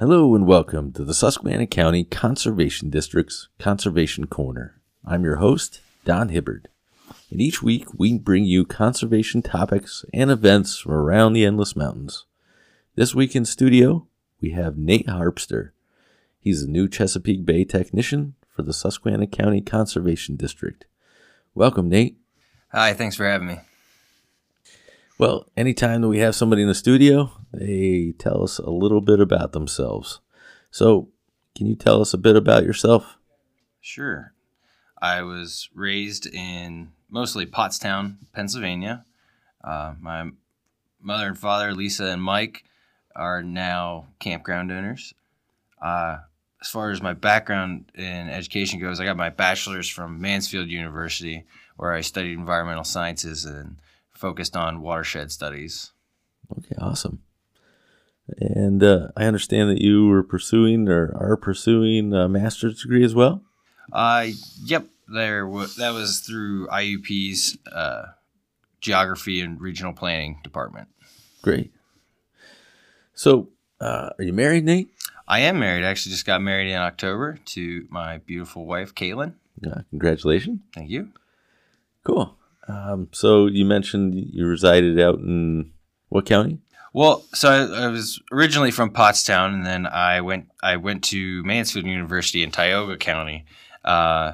Hello and welcome to the Susquehanna County Conservation District's Conservation Corner. I'm your host, Don Hibbard. And each week we bring you conservation topics and events from around the Endless Mountains. This week in studio, we have Nate Harpster. He's the new Chesapeake Bay technician for the Susquehanna County Conservation District. Welcome, Nate. Hi, thanks for having me. Well, anytime that we have somebody in the studio, they tell us a little bit about themselves. So, can you tell us a bit about yourself? Sure. I was raised in mostly Pottstown, Pennsylvania. Uh, my mother and father, Lisa and Mike, are now campground owners. Uh, as far as my background in education goes, I got my bachelor's from Mansfield University, where I studied environmental sciences and focused on watershed studies. Okay, awesome. And uh, I understand that you were pursuing or are pursuing a master's degree as well. Uh, yep, there w- that was through IUP's uh, geography and regional planning department. Great. So, uh, are you married, Nate? I am married. I actually just got married in October to my beautiful wife, Caitlin. Uh, congratulations. Thank you. Cool. Um, so you mentioned you resided out in what county? Well, so I, I, was originally from Pottstown, and then I went I went to Mansfield University in Tioga County. Uh,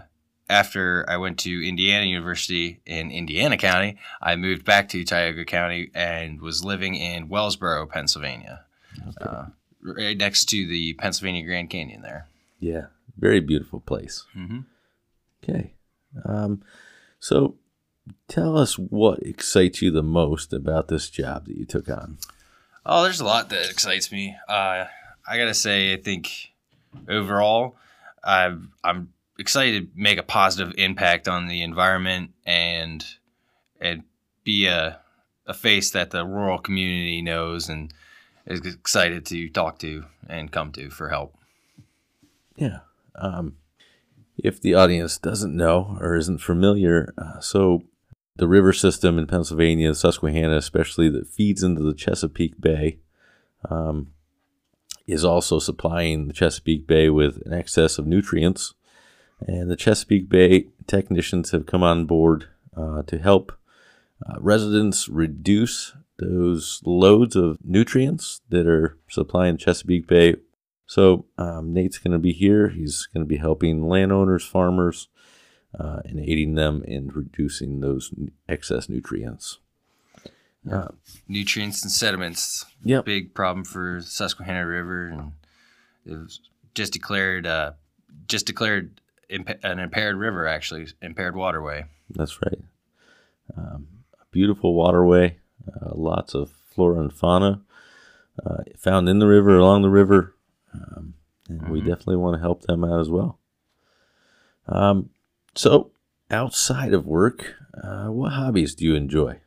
after I went to Indiana University in Indiana County, I moved back to Tioga County and was living in Wellsboro, Pennsylvania, okay. uh, right next to the Pennsylvania Grand Canyon. There. Yeah, very beautiful place. Mm-hmm. Okay, um, so tell us what excites you the most about this job that you took on. Oh, there's a lot that excites me. Uh, I gotta say, I think overall, i am excited to make a positive impact on the environment and and be a a face that the rural community knows and is excited to talk to and come to for help. Yeah. Um, if the audience doesn't know or isn't familiar, uh, so the river system in Pennsylvania, Susquehanna especially, that feeds into the Chesapeake Bay, um, is also supplying the Chesapeake Bay with an excess of nutrients. And the Chesapeake Bay technicians have come on board uh, to help uh, residents reduce those loads of nutrients that are supplying Chesapeake Bay. So um, Nate's going to be here. He's going to be helping landowners, farmers, uh, and aiding them in reducing those excess nutrients. Uh, nutrients and sediments. Yep. Big problem for Susquehanna River, and it was just declared uh, just declared imp- an impaired river, actually impaired waterway. That's right. Um, a beautiful waterway, uh, lots of flora and fauna uh, found in the river, along the river, um, and mm-hmm. we definitely want to help them out as well. Um, so, outside of work, uh, what hobbies do you enjoy?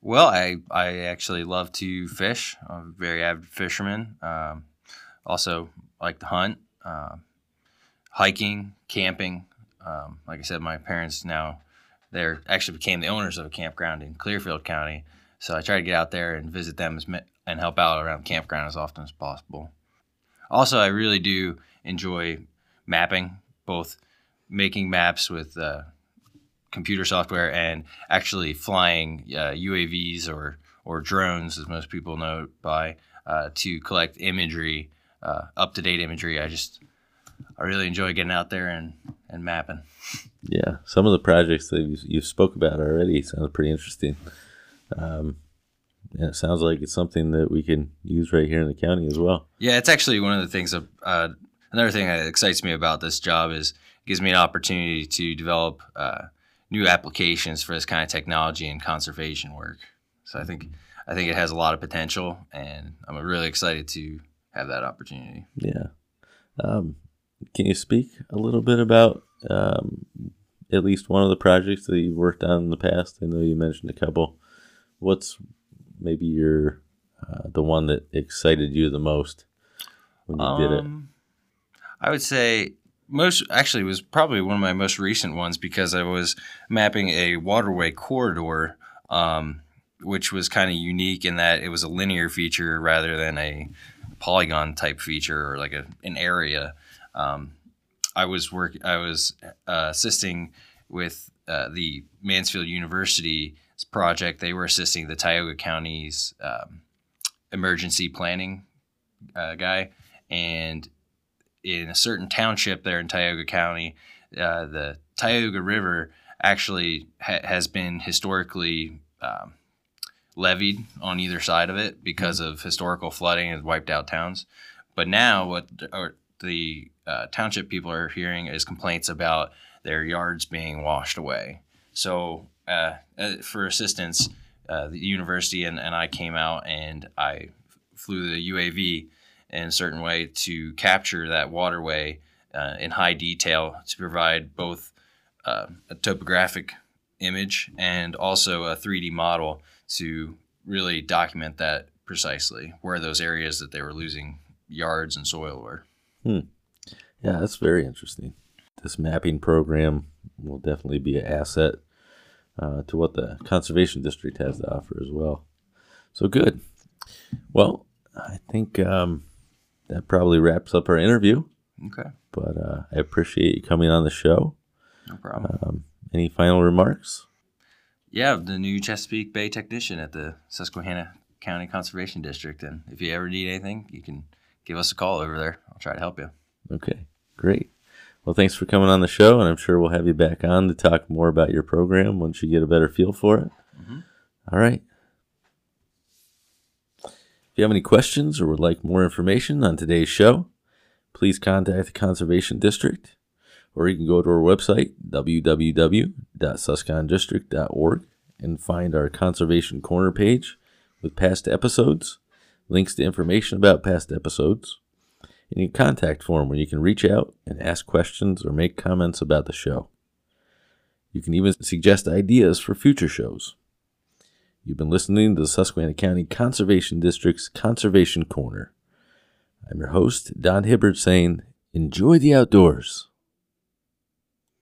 Well, I, I actually love to fish. I'm a very avid fisherman. Um, also, like to hunt, uh, hiking, camping. Um, like I said, my parents now they actually became the owners of a campground in Clearfield County. So I try to get out there and visit them and help out around campground as often as possible. Also, I really do enjoy mapping, both making maps with uh, computer software and actually flying uh, UAVs or or drones, as most people know by, uh, to collect imagery, uh, up to date imagery. I just I really enjoy getting out there and and mapping. Yeah, some of the projects that you, you spoke about already sound pretty interesting. Um, and it sounds like it's something that we can use right here in the county as well. Yeah, it's actually one of the things. Of, uh, another thing that excites me about this job is gives me an opportunity to develop uh, new applications for this kind of technology and conservation work. So I think I think it has a lot of potential, and I'm really excited to have that opportunity. Yeah. Um, can you speak a little bit about um, at least one of the projects that you've worked on in the past? I know you mentioned a couple. What's maybe your uh, the one that excited you the most when you um, did it? Um, I would say most actually was probably one of my most recent ones because I was mapping a waterway corridor, um, which was kind of unique in that it was a linear feature rather than a polygon type feature or like a, an area. Um, I was work I was uh, assisting with uh, the Mansfield University project. They were assisting the Tioga County's um, emergency planning uh, guy, and in a certain township there in Tioga County, uh, the Tioga River actually ha- has been historically um, leveed on either side of it because of historical flooding and wiped out towns. But now, what the uh, township people are hearing is complaints about their yards being washed away. So, uh, uh for assistance, uh, the university and, and I came out and I flew the UAV in a certain way to capture that waterway uh, in high detail to provide both uh, a topographic image and also a 3D model to really document that precisely where those areas that they were losing yards and soil were. Hmm. Yeah, that's very interesting. This mapping program will definitely be an asset uh, to what the conservation district has to offer as well. So good. Well, I think um, that probably wraps up our interview. Okay. But uh, I appreciate you coming on the show. No problem. Um, any final remarks? Yeah, the new Chesapeake Bay technician at the Susquehanna County Conservation District. And if you ever need anything, you can give us a call over there. I'll try to help you. Okay, great. Well, thanks for coming on the show, and I'm sure we'll have you back on to talk more about your program once you get a better feel for it. Mm-hmm. All right. If you have any questions or would like more information on today's show, please contact the Conservation District, or you can go to our website, www.suscondistrict.org, and find our Conservation Corner page with past episodes, links to information about past episodes, and a contact form where you can reach out and ask questions or make comments about the show. You can even suggest ideas for future shows. You've been listening to the Susquehanna County Conservation District's Conservation Corner. I'm your host, Don Hibbert, saying, Enjoy the outdoors.